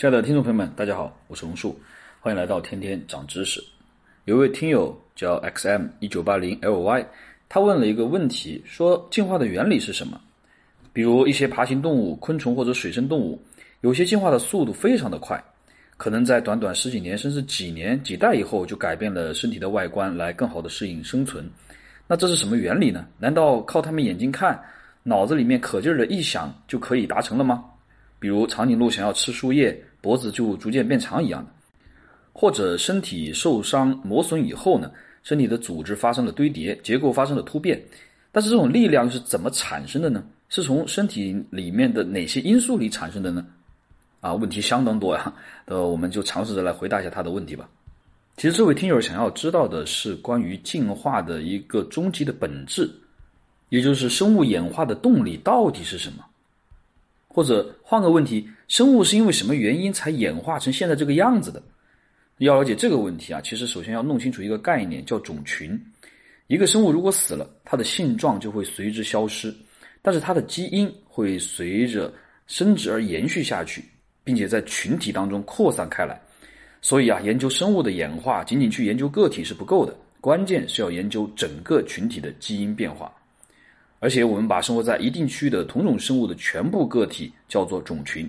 亲爱的听众朋友们，大家好，我是龙树，欢迎来到天天长知识。有位听友叫 XM 一九八零 LY，他问了一个问题，说进化的原理是什么？比如一些爬行动物、昆虫或者水生动物，有些进化的速度非常的快，可能在短短十几年甚至几年、几代以后就改变了身体的外观，来更好的适应生存。那这是什么原理呢？难道靠他们眼睛看，脑子里面可劲儿的一想就可以达成了吗？比如长颈鹿想要吃树叶，脖子就逐渐变长一样的，或者身体受伤磨损以后呢，身体的组织发生了堆叠，结构发生了突变，但是这种力量是怎么产生的呢？是从身体里面的哪些因素里产生的呢？啊，问题相当多呀，呃，我们就尝试着来回答一下他的问题吧。其实这位听友想要知道的是关于进化的一个终极的本质，也就是生物演化的动力到底是什么。或者换个问题，生物是因为什么原因才演化成现在这个样子的？要了解这个问题啊，其实首先要弄清楚一个概念，叫种群。一个生物如果死了，它的性状就会随之消失，但是它的基因会随着生殖而延续下去，并且在群体当中扩散开来。所以啊，研究生物的演化，仅仅去研究个体是不够的，关键是要研究整个群体的基因变化。而且我们把生活在一定区域的同种生物的全部个体叫做种群，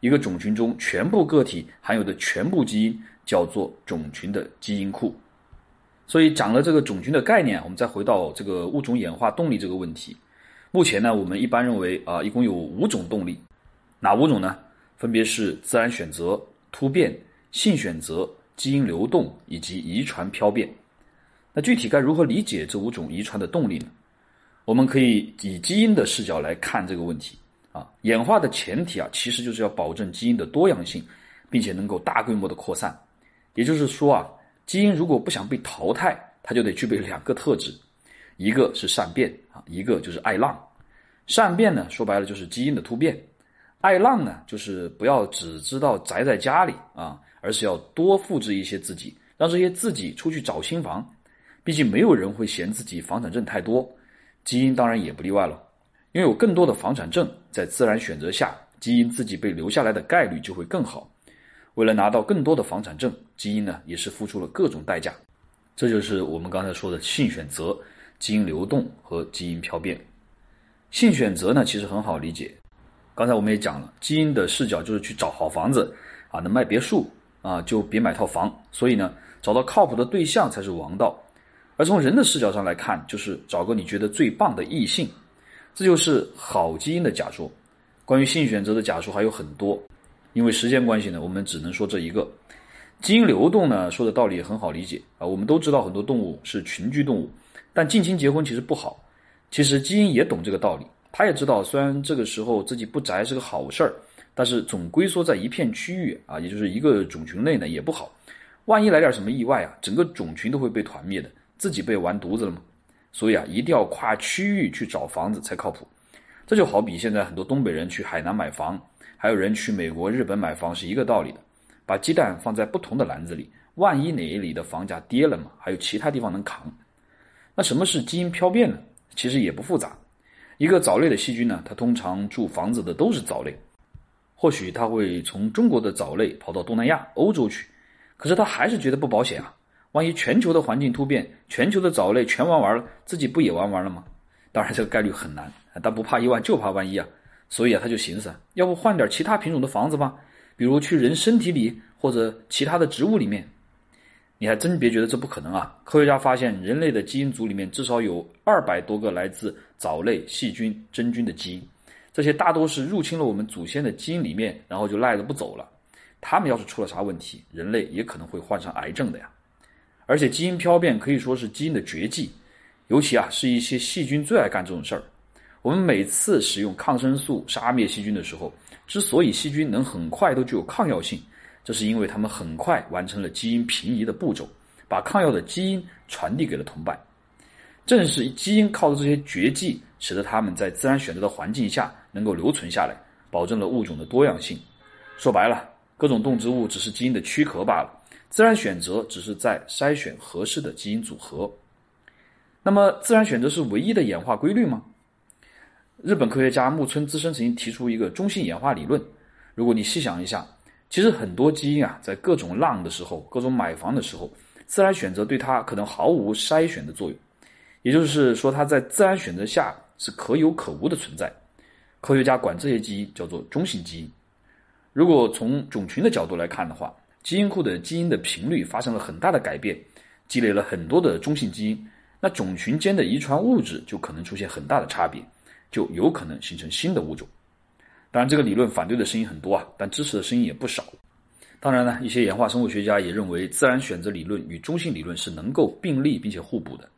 一个种群中全部个体含有的全部基因叫做种群的基因库。所以讲了这个种群的概念，我们再回到这个物种演化动力这个问题。目前呢，我们一般认为啊，一共有五种动力，哪五种呢？分别是自然选择、突变、性选择、基因流动以及遗传漂变。那具体该如何理解这五种遗传的动力呢？我们可以以基因的视角来看这个问题啊，演化的前提啊，其实就是要保证基因的多样性，并且能够大规模的扩散。也就是说啊，基因如果不想被淘汰，它就得具备两个特质，一个是善变啊，一个就是爱浪。善变呢，说白了就是基因的突变；爱浪呢，就是不要只知道宅在家里啊，而是要多复制一些自己，让这些自己出去找新房。毕竟没有人会嫌自己房产证太多。基因当然也不例外了，拥有更多的房产证，在自然选择下，基因自己被留下来的概率就会更好。为了拿到更多的房产证，基因呢也是付出了各种代价。这就是我们刚才说的性选择、基因流动和基因漂变。性选择呢其实很好理解，刚才我们也讲了，基因的视角就是去找好房子啊，能卖别墅啊就别买套房，所以呢找到靠谱的对象才是王道。而从人的视角上来看，就是找个你觉得最棒的异性，这就是好基因的假说。关于性选择的假说还有很多，因为时间关系呢，我们只能说这一个。基因流动呢，说的道理很好理解啊。我们都知道很多动物是群居动物，但近亲结婚其实不好。其实基因也懂这个道理，他也知道，虽然这个时候自己不宅是个好事儿，但是总龟缩在一片区域啊，也就是一个种群内呢也不好。万一来点什么意外啊，整个种群都会被团灭的。自己被完犊子了吗？所以啊，一定要跨区域去找房子才靠谱。这就好比现在很多东北人去海南买房，还有人去美国、日本买房是一个道理的。把鸡蛋放在不同的篮子里，万一哪一里的房价跌了嘛，还有其他地方能扛。那什么是基因漂变呢？其实也不复杂。一个藻类的细菌呢，它通常住房子的都是藻类，或许它会从中国的藻类跑到东南亚、欧洲去，可是它还是觉得不保险啊。万一全球的环境突变，全球的藻类全玩完了，自己不也玩完了吗？当然，这个概率很难，但不怕一万就怕万一啊！所以啊，他就寻思，要不换点其他品种的房子吧，比如去人身体里或者其他的植物里面。你还真别觉得这不可能啊！科学家发现，人类的基因组里面至少有二百多个来自藻类、细菌、真菌的基因，这些大多是入侵了我们祖先的基因里面，然后就赖着不走了。他们要是出了啥问题，人类也可能会患上癌症的呀！而且基因漂变可以说是基因的绝技，尤其啊是一些细菌最爱干这种事儿。我们每次使用抗生素杀灭细菌的时候，之所以细菌能很快都具有抗药性，这是因为它们很快完成了基因平移的步骤，把抗药的基因传递给了同伴。正是基因靠的这些绝技，使得它们在自然选择的环境下能够留存下来，保证了物种的多样性。说白了，各种动植物只是基因的躯壳罢了。自然选择只是在筛选合适的基因组合。那么，自然选择是唯一的演化规律吗？日本科学家木村资生曾经提出一个中性演化理论。如果你细想一下，其实很多基因啊，在各种浪的时候、各种买房的时候，自然选择对它可能毫无筛选的作用，也就是说，它在自然选择下是可有可无的存在。科学家管这些基因叫做中性基因。如果从种群的角度来看的话，基因库的基因的频率发生了很大的改变，积累了很多的中性基因，那种群间的遗传物质就可能出现很大的差别，就有可能形成新的物种。当然，这个理论反对的声音很多啊，但支持的声音也不少。当然呢，一些演化生物学家也认为，自然选择理论与中性理论是能够并立并且互补的。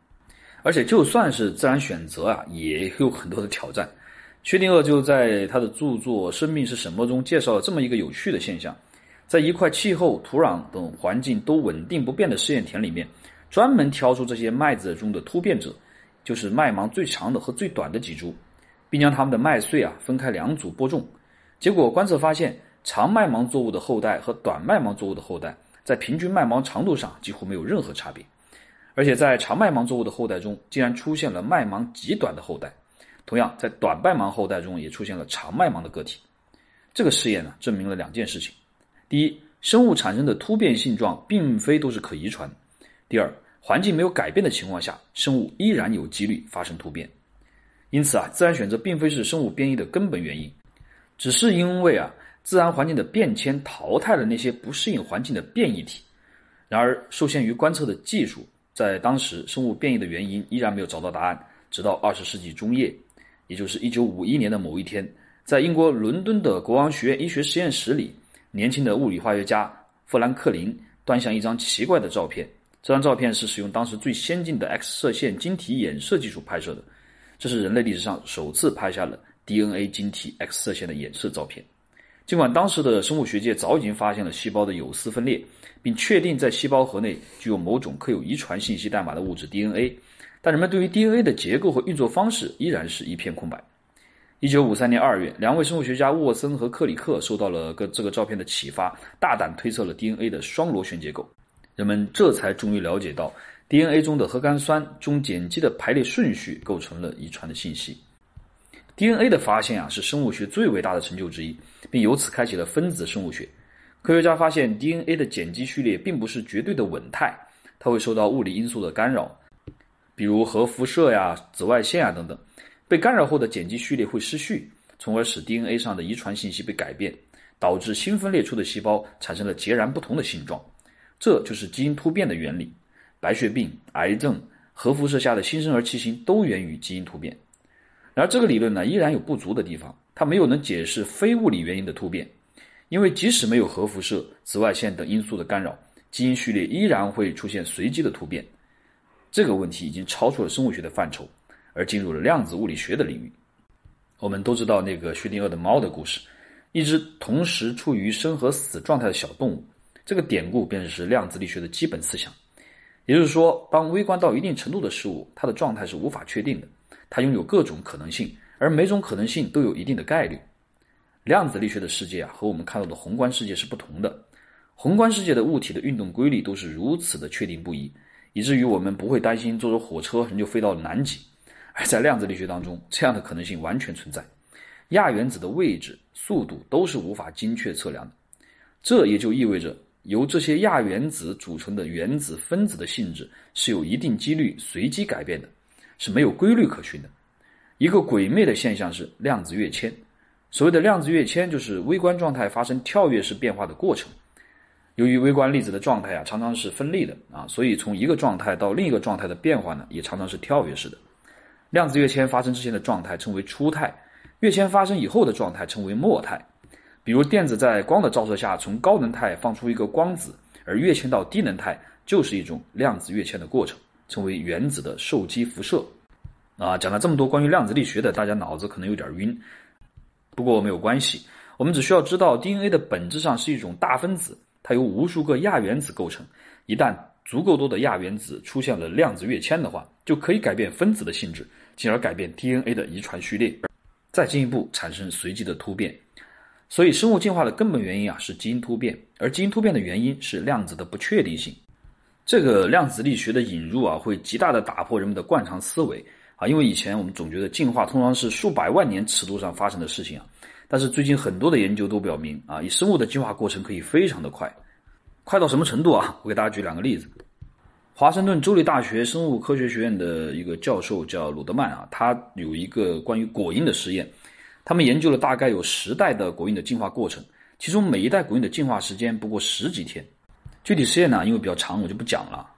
而且，就算是自然选择啊，也有很多的挑战。薛定谔就在他的著作《生命是什么》中介绍了这么一个有趣的现象。在一块气候、土壤等环境都稳定不变的试验田里面，专门挑出这些麦子中的突变者，就是麦芒最长的和最短的几株，并将它们的麦穗啊分开两组播种。结果观测发现，长麦芒作物的后代和短麦芒作物的后代在平均麦芒长度上几乎没有任何差别，而且在长麦芒作物的后代中，竟然出现了麦芒极短的后代。同样，在短麦芒后代中也出现了长麦芒的个体。这个试验呢，证明了两件事情。第一，生物产生的突变性状并非都是可遗传；第二，环境没有改变的情况下，生物依然有几率发生突变。因此啊，自然选择并非是生物变异的根本原因，只是因为啊，自然环境的变迁淘汰了那些不适应环境的变异体。然而，受限于观测的技术，在当时生物变异的原因依然没有找到答案。直到二十世纪中叶，也就是一九五一年的某一天，在英国伦敦的国王学院医学实验室里。年轻的物理化学家富兰克林端详一张奇怪的照片。这张照片是使用当时最先进的 X 射线晶体衍射技术拍摄的。这是人类历史上首次拍下了 DNA 晶体 X 射线的衍射照片。尽管当时的生物学界早已经发现了细胞的有丝分裂，并确定在细胞核内具有某种刻有遗传信息代码的物质 DNA，但人们对于 DNA 的结构和运作方式依然是一片空白。一九五三年二月，两位生物学家沃森和克里克受到了个这个照片的启发，大胆推测了 DNA 的双螺旋结构。人们这才终于了解到，DNA 中的核苷酸中碱基的排列顺序构成了遗传的信息。DNA 的发现啊，是生物学最伟大的成就之一，并由此开启了分子生物学。科学家发现 DNA 的碱基序列并不是绝对的稳态，它会受到物理因素的干扰，比如核辐射呀、紫外线啊等等。被干扰后的碱基序列会失序，从而使 DNA 上的遗传信息被改变，导致新分裂出的细胞产生了截然不同的性状。这就是基因突变的原理。白血病、癌症、核辐射下的新生儿畸形都源于基因突变。然而，这个理论呢依然有不足的地方，它没有能解释非物理原因的突变。因为即使没有核辐射、紫外线等因素的干扰，基因序列依然会出现随机的突变。这个问题已经超出了生物学的范畴。而进入了量子物理学的领域。我们都知道那个薛定谔的猫的故事，一只同时处于生和死状态的小动物。这个典故便是量子力学的基本思想。也就是说，当微观到一定程度的事物，它的状态是无法确定的，它拥有各种可能性，而每种可能性都有一定的概率。量子力学的世界啊，和我们看到的宏观世界是不同的。宏观世界的物体的运动规律都是如此的确定不移，以至于我们不会担心坐着火车人就飞到了南极。而在量子力学当中，这样的可能性完全存在。亚原子的位置、速度都是无法精确测量的。这也就意味着，由这些亚原子组成的原子分子的性质是有一定几率随机改变的，是没有规律可循的。一个诡秘的现象是量子跃迁。所谓的量子跃迁，就是微观状态发生跳跃式变化的过程。由于微观粒子的状态啊常常是分立的啊，所以从一个状态到另一个状态的变化呢，也常常是跳跃式的。量子跃迁发生之前的状态称为初态，跃迁发生以后的状态称为末态。比如电子在光的照射下从高能态放出一个光子，而跃迁到低能态就是一种量子跃迁的过程，称为原子的受激辐射。啊，讲了这么多关于量子力学的，大家脑子可能有点晕。不过没有关系，我们只需要知道 DNA 的本质上是一种大分子，它由无数个亚原子构成。一旦足够多的亚原子出现了量子跃迁的话，就可以改变分子的性质。进而改变 DNA 的遗传序列，再进一步产生随机的突变。所以，生物进化的根本原因啊是基因突变，而基因突变的原因是量子的不确定性。这个量子力学的引入啊，会极大的打破人们的惯常思维啊，因为以前我们总觉得进化通常是数百万年尺度上发生的事情啊，但是最近很多的研究都表明啊，以生物的进化过程可以非常的快，快到什么程度啊？我给大家举两个例子。华盛顿州立大学生物科学学院的一个教授叫鲁德曼啊，他有一个关于果蝇的实验，他们研究了大概有十代的果蝇的进化过程，其中每一代果蝇的进化时间不过十几天。具体实验呢，因为比较长，我就不讲了。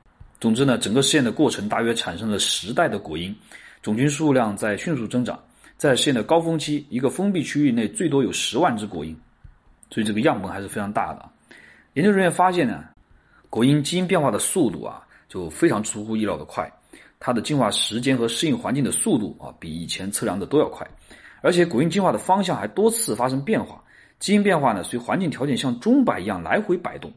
总之呢，整个实验的过程大约产生了十代的果蝇，种群数量在迅速增长，在实验的高峰期，一个封闭区域内最多有十万只果蝇，所以这个样本还是非常大的。研究人员发现呢，果蝇基因变化的速度啊。就非常出乎意料的快，它的进化时间和适应环境的速度啊，比以前测量的都要快，而且果蝇进化的方向还多次发生变化，基因变化呢随环境条件像钟摆一样来回摆动，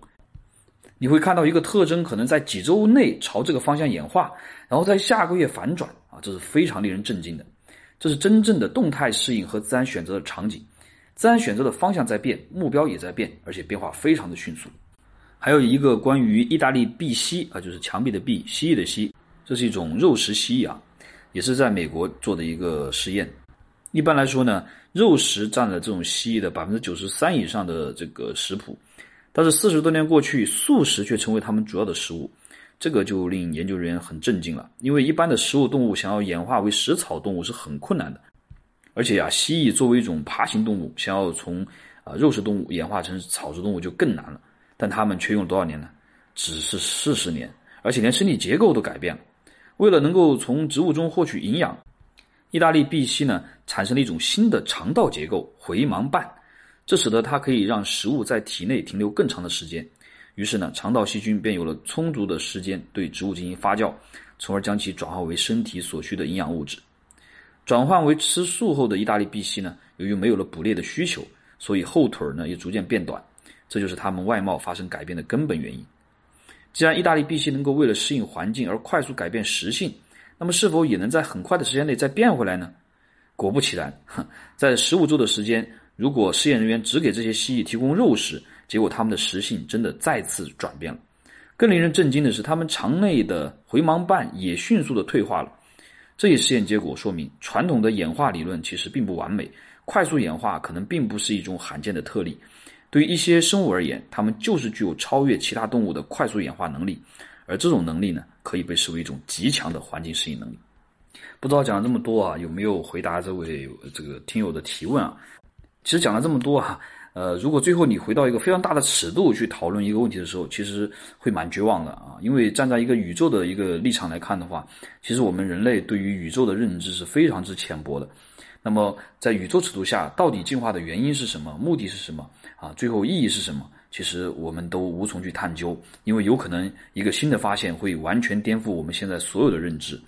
你会看到一个特征可能在几周内朝这个方向演化，然后在下个月反转啊，这是非常令人震惊的，这是真正的动态适应和自然选择的场景，自然选择的方向在变，目标也在变，而且变化非常的迅速。还有一个关于意大利壁蜥啊，就是墙壁的壁，蜥蜴的蜥，这是一种肉食蜥蜴啊，也是在美国做的一个实验。一般来说呢，肉食占了这种蜥蜴的百分之九十三以上的这个食谱，但是四十多年过去，素食却成为它们主要的食物，这个就令研究人员很震惊了。因为一般的食物动物想要演化为食草动物是很困难的，而且啊，蜥蜴作为一种爬行动物，想要从啊肉食动物演化成草食动物就更难了。但他们却用了多少年呢？只是四十年，而且连身体结构都改变了。为了能够从植物中获取营养，意大利碧蜥呢产生了一种新的肠道结构——回盲瓣，这使得它可以让食物在体内停留更长的时间。于是呢，肠道细菌便有了充足的时间对植物进行发酵，从而将其转化为身体所需的营养物质。转换为吃素后的意大利碧蜥呢，由于没有了捕猎的需求，所以后腿呢也逐渐变短。这就是他们外貌发生改变的根本原因。既然意大利必须能够为了适应环境而快速改变食性，那么是否也能在很快的时间内再变回来呢？果不其然，在十五周的时间，如果试验人员只给这些蜥蜴提供肉食，结果它们的食性真的再次转变了。更令人震惊的是，它们肠内的回盲瓣也迅速的退化了。这一实验结果说明，传统的演化理论其实并不完美，快速演化可能并不是一种罕见的特例。对于一些生物而言，它们就是具有超越其他动物的快速演化能力，而这种能力呢，可以被视为一种极强的环境适应能力。不知道讲了这么多啊，有没有回答这位这个听友的提问啊？其实讲了这么多啊，呃，如果最后你回到一个非常大的尺度去讨论一个问题的时候，其实会蛮绝望的啊，因为站在一个宇宙的一个立场来看的话，其实我们人类对于宇宙的认知是非常之浅薄的。那么，在宇宙尺度下，到底进化的原因是什么？目的是什么？啊，最后意义是什么？其实我们都无从去探究，因为有可能一个新的发现会完全颠覆我们现在所有的认知。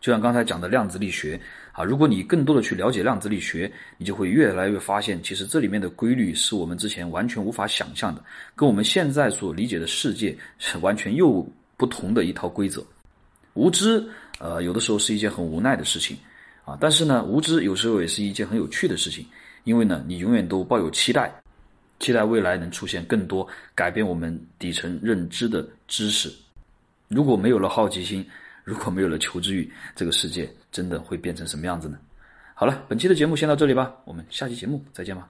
就像刚才讲的量子力学啊，如果你更多的去了解量子力学，你就会越来越发现，其实这里面的规律是我们之前完全无法想象的，跟我们现在所理解的世界是完全又不同的一套规则。无知，呃，有的时候是一件很无奈的事情。啊，但是呢，无知有时候也是一件很有趣的事情，因为呢，你永远都抱有期待，期待未来能出现更多改变我们底层认知的知识。如果没有了好奇心，如果没有了求知欲，这个世界真的会变成什么样子呢？好了，本期的节目先到这里吧，我们下期节目再见吧。